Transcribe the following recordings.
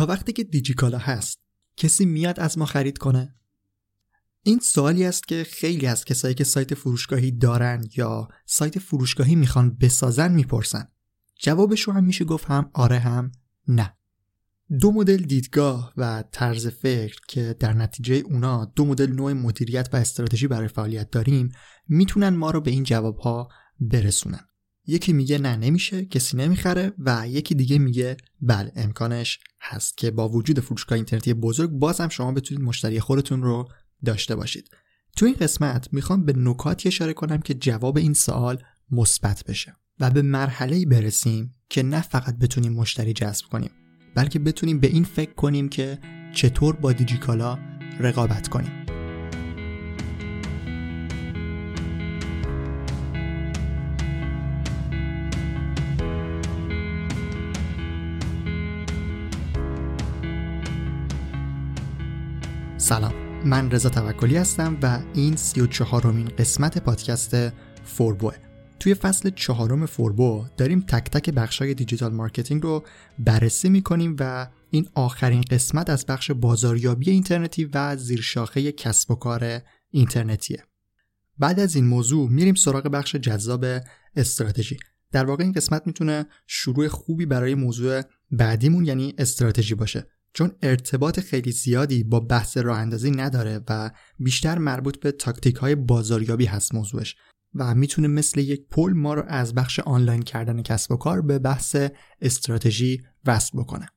تا وقتی که دیجیکالا هست کسی میاد از ما خرید کنه؟ این سوالی است که خیلی از کسایی که سایت فروشگاهی دارن یا سایت فروشگاهی می‌خوان بسازن می‌پرسن. جوابش رو هم میشه گفت هم آره هم نه. دو مدل دیدگاه و طرز فکر که در نتیجه اونا دو مدل نوع مدیریت و استراتژی برای فعالیت داریم می‌تونن ما رو به این جوابها برسونن. یکی میگه نه نمیشه کسی نمی‌خره و یکی دیگه میگه بله امکانش هست که با وجود فروشگاه اینترنتی بزرگ باز هم شما بتونید مشتری خودتون رو داشته باشید. تو این قسمت می‌خوام به نکاتی اشاره کنم که جواب این سوال مثبت بشه و به مرحله برسیم که نه فقط بتونیم مشتری جذب کنیم بلکه بتونیم به این فکر کنیم که چطور با دیجیکالا رقابت کنیم. سلام. من رضا توکلی هستم و این سی و چهارمین قسمت پادکست فوربوه. توی فصل چهارم فوربو داریم تک تک بخشای digital marketing رو بررسی می‌کنیم و این آخرین قسمت از بخش بازاریابی اینترنتی و زیرشاخه کسب و کار اینترنتیه. بعد از این موضوع میریم سراغ بخش جذاب استراتژی. در واقع این قسمت می‌تونه شروع خوبی برای موضوع بعدیمون یعنی استراتژی باشه. چون ارتباط خیلی زیادی با بحث راه اندازی نداره و بیشتر مربوط به تاکتیک های بازاریابی هست موضوعش و می‌تونه مثل یک پل ما رو از بخش آنلاین کردن کسب و کار به بحث استراتژی وصل بکنه.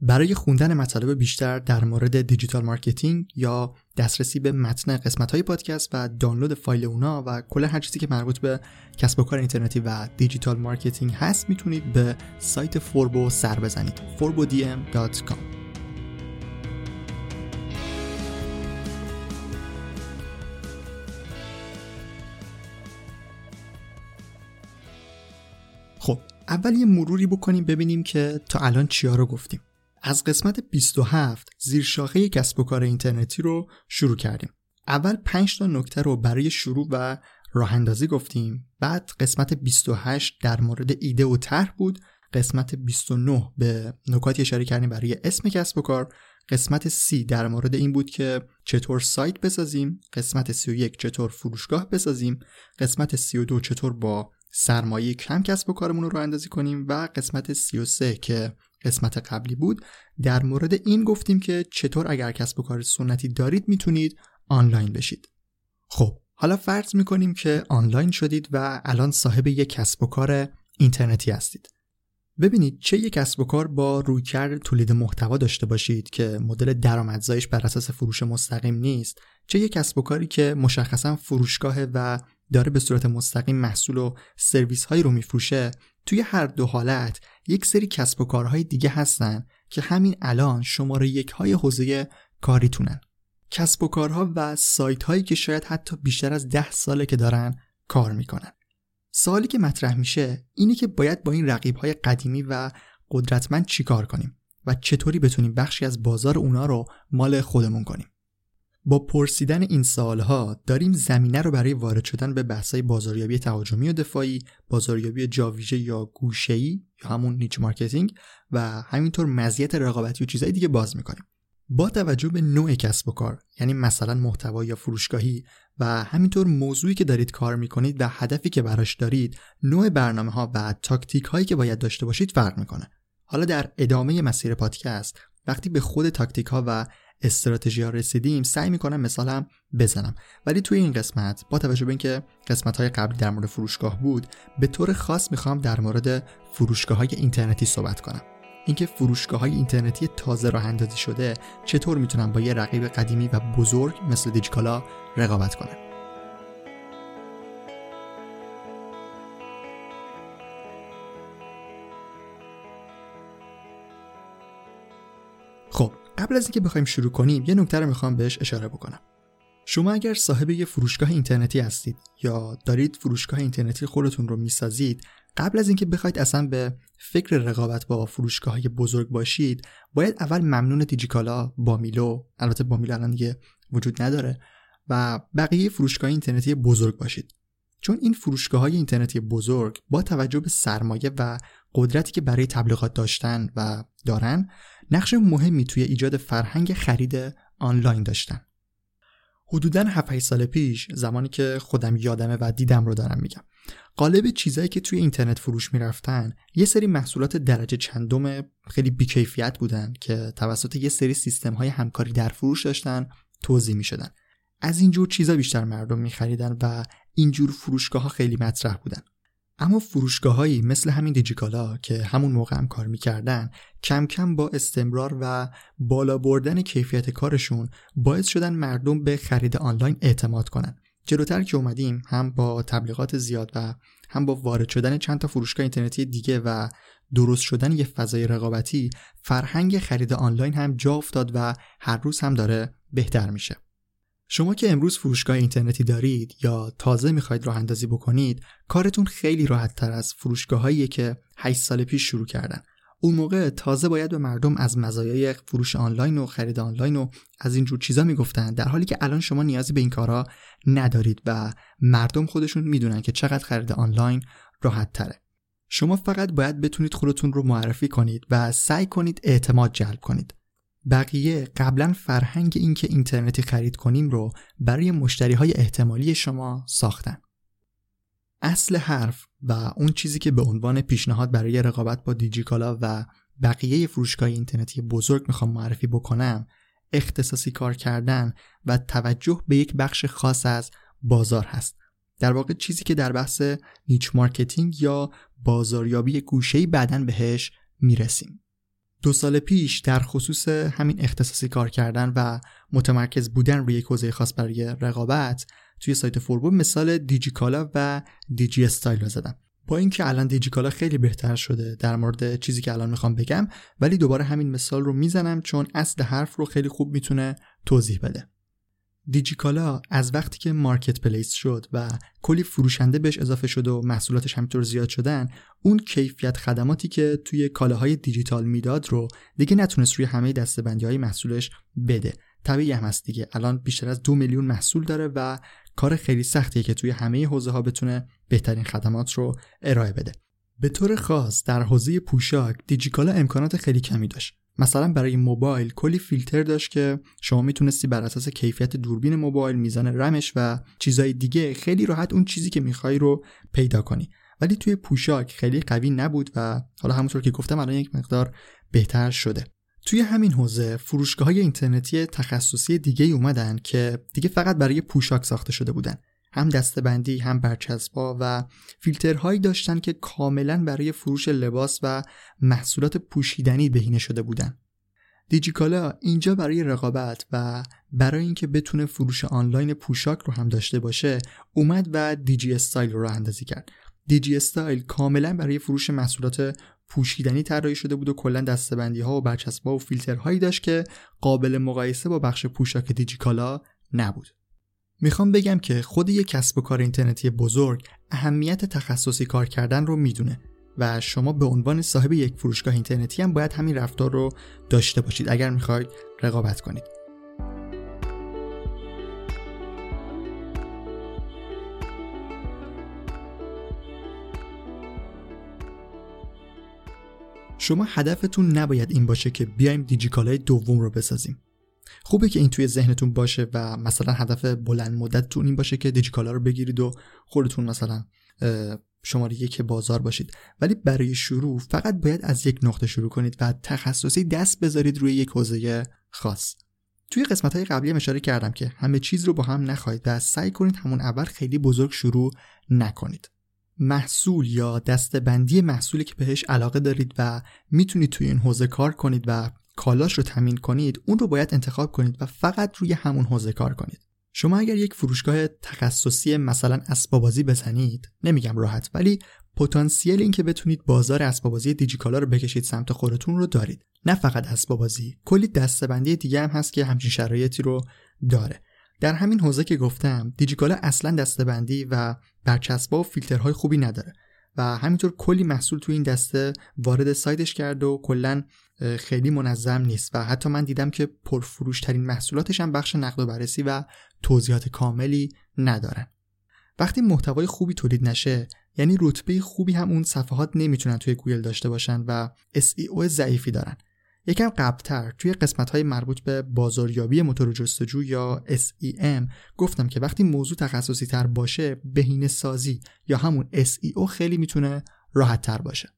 برای خوندن مطالب بیشتر در مورد digital marketing یا دسترسی به متن قسمت های پادکست و دانلود فایل اونا و کل هر چیزی که مربوط به کسب و کار اینترنتی و digital marketing هست می‌تونید به سایت فوربو سر بزنید. forbodm.com خب اول یه مروری بکنیم ببینیم که تا الان چیا رو گفتیم. از قسمت 27 زیر شاخه کسب و کار اینترنتی رو شروع کردیم. اول 5 تا نکته رو برای شروع و راه اندازی گفتیم. بعد قسمت 28 در مورد ایده و طرح بود. قسمت 29 به نکاتی اشاره کردیم برای اسم کسب و کار قسمت 30 در مورد این بود که چطور سایت بسازیم. قسمت 31 چطور فروشگاه بسازیم. قسمت 32 چطور با سرمایه کم کسب و کارمون رو اندازی کنیم و قسمت 33 که قسمت قبلی بود در مورد این گفتیم که چطور اگر کسب و کار سنتی دارید می‌تونید آنلاین بشید. خب حالا فرض می‌کنیم که آنلاین شدید و الان صاحب یک کسب و کار اینترنتی هستید. ببینید چه یک کسب و کار با رویکرد تولید محتوا داشته باشید که مدل درآمدزایش بر اساس فروش مستقیم نیست چه یک کسب و کاری که مشخصا فروشگاه و داره به صورت مستقیم محصول و سرویس هایی رو میفروشه. توی هر دو حالت یک سری کسب و کارهای دیگه هستن که همین الان شماره یک های حوزه کاریتونن. کسب و کارها و سایت هایی که شاید حتی بیشتر از ده ساله که دارن کار می‌کنن. سوالی که مطرح میشه اینه که باید با این رقیب های قدیمی و قدرتمند چیکار کنیم و چطوری بتونیم بخشی از بازار اونا رو مال خودمون کنیم. با پرسیدن این سالها داریم زمینه رو برای وارد شدن به بحث‌های بازاریابی تهاجمی و دفاعی، بازاریابی جاویژه یا گوشه‌ای یا همون niche marketing و همینطور مزیت رقابتی و چیزهای دیگه باز می‌کنیم. با توجه به نوع کسب و کار یعنی مثلا محتوا یا فروشگاهی و همینطور موضوعی که دارید کار می‌کنید و هدفی که براش دارید نوع برنامه ها و تاکتیک هایی که باید داشته باشید فرق می‌کنه حالا در ادامه مسیر پادکست وقتی به خود تاکتیک ها و استراتژی ها رسیدیم. سعی می‌کنم مثالم بزنم. ولی توی این قسمت با توجه به اینکه قسمت های قبلی در مورد فروشگاه بود به طور خاص می‌خوام در مورد فروشگاه های اینترنتی صحبت کنم. اینکه فروشگاه های اینترنتی تازه راه اندازی شده چطور می‌تونن با یه رقیب قدیمی و بزرگ مثل دیجیکالا رقابت کنن قبل از اینکه بخوایم شروع کنیم یه نکته رو می‌خوام بهش اشاره بکنم. شما اگر صاحب یه فروشگاه اینترنتی هستید یا دارید فروشگاه اینترنتی خودتون رو می‌سازید قبل از اینکه بخواید اصلا به فکر رقابت با فروشگاه های بزرگ باشید باید اول ممنون دیجیکالا با میلو البته با میلو الان دیگه وجود نداره و بقیه فروشگاه اینترنتی بزرگ باشید. چون این فروشگاه های اینترنتی بزرگ با توجه به سرمایه و قدرتی که برای تبلیغات داشتن و دارن نقش مهمی توی ایجاد فرهنگ خرید آنلاین داشتن. حدودا 7 سال پیش زمانی که خودم یادمه و دیدم رو دارم میگم قالب چیزایی که توی اینترنت فروش می‌رفتن یه سری محصولات درجه چندم خیلی بیکیفیت بودن که توسط یه سری سیستم های همکاری در فروش داشتن توضیح می‌شدن. از اینجور چیزا بیشتر مردم میخریدن و اینجور فروشگاه ها خیلی مطرح بودن. اما فروشگاههایی مثل همین دیجیکالا که همون موقع هم کار می‌کردن کم کم با استمرار و بالا بردن کیفیت کارشون باعث شدن مردم به خرید آنلاین اعتماد کنن. جلوتر که اومدیم هم با تبلیغات زیاد و هم با وارد شدن چند تا فروشگاه اینترنتی دیگه و درست شدن یه فضای رقابتی فرهنگ خرید آنلاین هم جا افتاد و هر روز هم داره بهتر میشه. شما که امروز فروشگاه اینترنتی دارید یا تازه می‌خواید راه اندازی بکنید کارتون خیلی راحت تر از فروشگاهایی که 8 سال پیش شروع کردن. اون موقع تازه باید به مردم از مزایای فروش آنلاین و خرید آنلاین و از اینجور چیزا می‌گفتن در حالی که الان شما نیازی به این کارا ندارید و مردم خودشون می‌دونن که چقدر خرید آنلاین راحت تره شما فقط باید بتونید خودتون رو معرفی کنید و سعی کنید اعتماد جلب کنید. بقیه قبلا فرهنگ اینکه اینترنتی خرید کنیم رو برای مشتری های احتمالی شما ساختن. اصل حرف و اون چیزی که به عنوان پیشنهاد برای رقابت با دیجیکالا و بقیه فروشگاه اینترنتی بزرگ می‌خوام معرفی بکنم اختصاصی کار کردن و توجه به یک بخش خاص از بازار هست. در واقع چیزی که در بحث niche marketing یا بازاریابی گوشه‌ای بعدا بهش می‌رسیم. دو سال پیش در خصوص همین اختصاصی کار کردن و متمرکز بودن روی یک حوزه خاص برای رقابت توی سایت فوربو مثال دیجیکالا و دیجی استایل رو زدم. با اینکه الان دیجیکالا خیلی بهتر شده در مورد چیزی که الان می‌خوام بگم ولی دوباره همین مثال رو می‌زنم چون اصل حرف رو خیلی خوب می‌تونه توضیح بده. دیجیکالا از وقتی که marketplace شد و کلی فروشنده بهش اضافه شد و محصولاتش همینطور زیاد شدن اون کیفیت خدماتی که توی کالاهای دیجیتال می‌داد رو دیگه نتونست روی همه دستبندی های محصولش بده. طبیعی هم هست دیگه. الان بیشتر از دو میلیون محصول داره و کار خیلی سختیه که توی همه حوزه ها بتونه بهترین خدمات رو ارائه بده. به طور خاص در حوزه پوشاک دیجیکالا امکانات خیلی کمی داشت. مثلا برای موبایل کلی فیلتر داشت که شما می‌تونستی بر اساس کیفیت دوربین موبایل میزان رمش و چیزهای دیگه خیلی راحت اون چیزی که می‌خوای رو پیدا کنی. ولی توی پوشاک خیلی قوی نبود و حالا همونطور که گفتم الان یک مقدار بهتر شده. توی همین حوزه فروشگاه های اینترنتی تخصصی دیگه اومدن که دیگه فقط برای پوشاک ساخته شده بودن. هم دستبندی هم برچسبا و فیلترهایی داشتن که کاملا برای فروش لباس و محصولات پوشیدنی بهینه شده بودن. دیجیکالا اینجا برای رقابت و برای اینکه بتونه فروش آنلاین پوشاک رو هم داشته باشه اومد و دیجی استایل رو راه‌اندازی کرد. دیجی استایل کاملا برای فروش محصولات پوشیدنی طراحی شده بود و کلا دسته‌بندی ها و برچسب‌ها و فیلترهایی داشت که قابل مقایسه با بخش پوشاک دیجیکالا نبود. می‌خوام بگم که خود یک کسب و کار اینترنتی بزرگ اهمیت تخصصی کار کردن رو می‌دونه و شما به عنوان صاحب یک فروشگاه اینترنتی هم باید همین رفتار رو داشته باشید اگر می‌خواید رقابت کنید. شما هدفتون نباید این باشه که بیایم دیجیکالای دوم رو بسازیم. خوبه که این توی ذهنتون باشه و مثلا هدف بلند مدتتون این باشه که دیجیکالا رو بگیرید و خودتون مثلا شماره یک بازار باشید. ولی برای شروع فقط باید از یک نقطه شروع کنید و تخصصی دست بذارید روی یک حوزه خاص. توی قسمت های قبلی اشاره کردم که همه چیز رو با هم نخواهید و سعی کنید همون اول خیلی بزرگ شروع نکنید. محصول یا دستبندی محصولی که بهش علاقه دارید و می‌تونید توی این حوزه کار کنید و کالاش رو تمین کنید اون رو باید انتخاب کنید و فقط روی همون حوزه کار کنید. شما اگر یک فروشگاه تخصصی مثلا اسبابازی بزنید نمیگم راحت ولی پتانسیل اینکه بتونید بازار اسبابازی دیجیکالا رو بکشید سمت خودتون رو دارید. نه فقط اسبابازی کلی دستبندی دیگه هم هست که همچین شرایطی رو داره. در همین حوزه که گفتم دیجیکالا اصلا دستبندی و برچسبا و فیلترهای خوبی نداره. و همینطور کلی محصول تو این دسته وارد سایتش کرد و کلا خیلی منظم نیست و حتی من دیدم که پرفروش ترین محصولاتش هم بخش نقد و بررسی و توضیحات کاملی ندارن. وقتی محتوای خوبی تولید نشه یعنی رتبه خوبی هم اون صفحات نمی‌تونن توی گوگل داشته باشن و SEO ضعیفی دارن. یکم قبلتر توی قسمت های مربوط به بازاریابی موتور جستجو یا SEM گفتم که وقتی موضوع تخصصی تر باشه بهینه سازی یا همون SEO خیلی می‌تونه راحت تر باشه.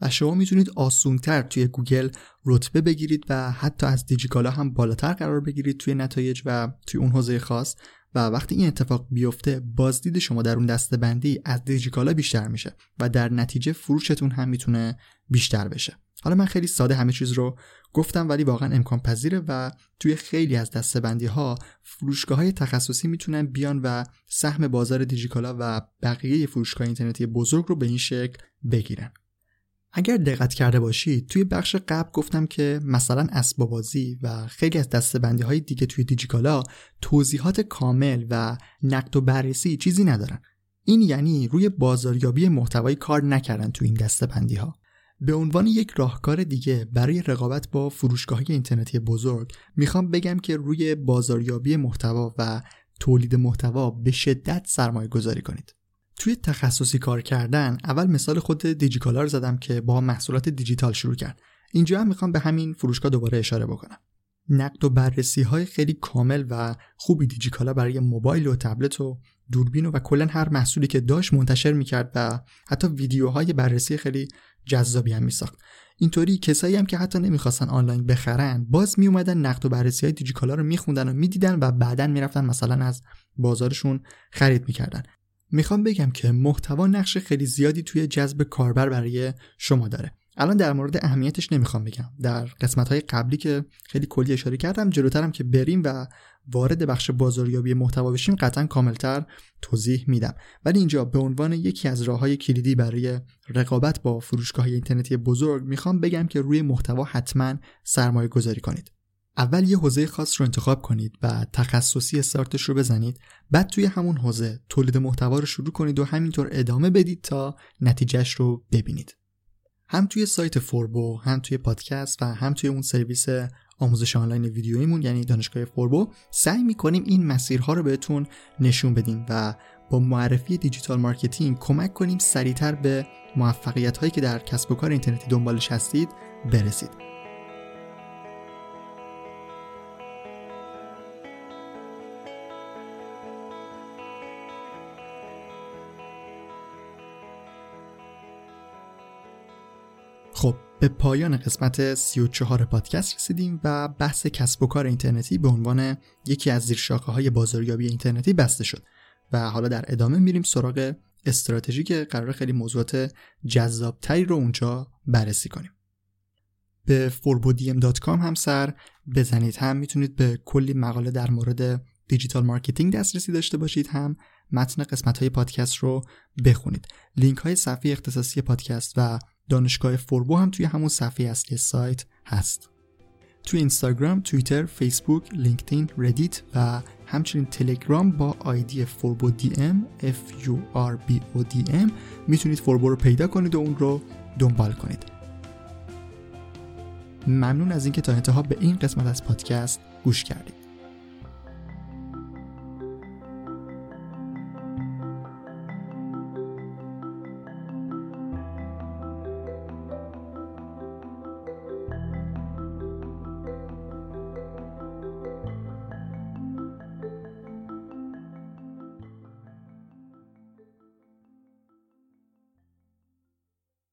و شما می‌تونید آسونتر توی گوگل رتبه بگیرید و حتی از دیجیکالا هم بالاتر قرار بگیرید توی نتایج و توی اون حوزه خاص. و وقتی این اتفاق بیفته بازدید شما در اون دسته بندی از دیجیکالا بیشتر میشه و در نتیجه فروشتون هم می‌تونه بیشتر بشه. حالا من خیلی ساده همه چیز رو گفتم ولی واقعا امکان پذیره و توی خیلی از دسته ها فروشگاه های تخصصی می‌تونن بیان و سهم بازار دیجیکالا و بقیه فروشگاه اینترنتی بزرگ رو به این شکل بگیرن. اگر دقت کرده باشید توی بخش قبل گفتم که مثلا اسباب بازی و خیلی از دستبندی های دیگه توی دیجیکالا توضیحات کامل و نقد و بررسی چیزی ندارن. این یعنی روی بازاریابی محتوایی کار نکردن توی این دستبندی ها به عنوان یک راهکار دیگه برای رقابت با فروشگاه اینترنتی بزرگ می‌خوام بگم که روی بازاریابی محتوا و تولید محتوا به شدت سرمایه گذاری کنید. توی تخصصی کار کردن اول مثال خود دیجیکالا رو زدم که با محصولات دیجیتال شروع کرد. اینجا هم می‌خوام به همین فروشگاه دوباره اشاره بکنم. نقد و بررسی های خیلی کامل و خوبی دیجیکالا برای موبایل و تبلت و دوربین و کلا هر محصولی که داشت منتشر می‌کرد و حتی ویدیوهای بررسی خیلی جذابی هم میساخت. اینطوری کسایی هم که حتی نمی‌خواستن آنلاین بخرن باز میومدن نقد و بررسی های دیجیکالا رو میخوندن و می‌دیدن و بعدا می‌رفتن مثلا از بازارشون خرید می‌کردن. می‌خوام بگم که محتوا نقش خیلی زیادی توی جذب کاربر برای شما داره. الان در مورد اهمیتش نمی‌خوام بگم. در قسمت های قبلی که خیلی کلی اشاره کردم جلوترم که بریم و وارد بخش بازاریابی محتوا بشیم قطعا کاملتر توضیح میدم. ولی اینجا به عنوان یکی از راه های کلیدی برای رقابت با فروشگاه اینترنتی بزرگ می‌خوام بگم که روی محتوا حتما سرمایه گذاری کنید. اول یه حوزه خاص رو انتخاب کنید و تخصصی استارتش رو بزنید. بعد توی همون حوزه تولید محتوا رو شروع کنید و همینطور ادامه بدید تا نتیجهش رو ببینید. هم توی سایت فوربو هم توی پادکست و هم توی اون سرویس آموزش آنلاین ویدیویمون یعنی دانشگاه فوربو سعی می‌کنیم این مسیرها رو بهتون نشون بدیم و با معرفی digital marketing کمک کنیم سریعتر به موفقیت هایی که در کسب و کار اینترنتی دنبالش هستید برسید. خب به پایان قسمت 34 پادکست رسیدیم و بحث کسب و کار اینترنتی به عنوان یکی از زیرشاخه های بازاریابی اینترنتی بسته شد و حالا در ادامه میریم سراغ استراتژی که قراره خیلی موضوعات جذابتری رو اونجا بررسی کنیم. به furbodm.com هم سر بزنید هم می‌تونید به کلی مقاله در مورد digital marketing دسترسی داشته باشید هم متن قسمت های پادکست رو بخونید. لینک های صفحه اختصاصی پادکست و دانشگاه فوربو هم توی همون صفحه اصلی سایت هست. توی اینستاگرام، توییتر، فیسبوک، لینکدین، ردیت و همچنین تلگرام با آیدی فوربو DM F U R B O D M. می‌تونید فوربو رو پیدا کنید و اون رو دنبال کنید. ممنون از اینکه تا انتها به این قسمت از پادکست گوش کردید.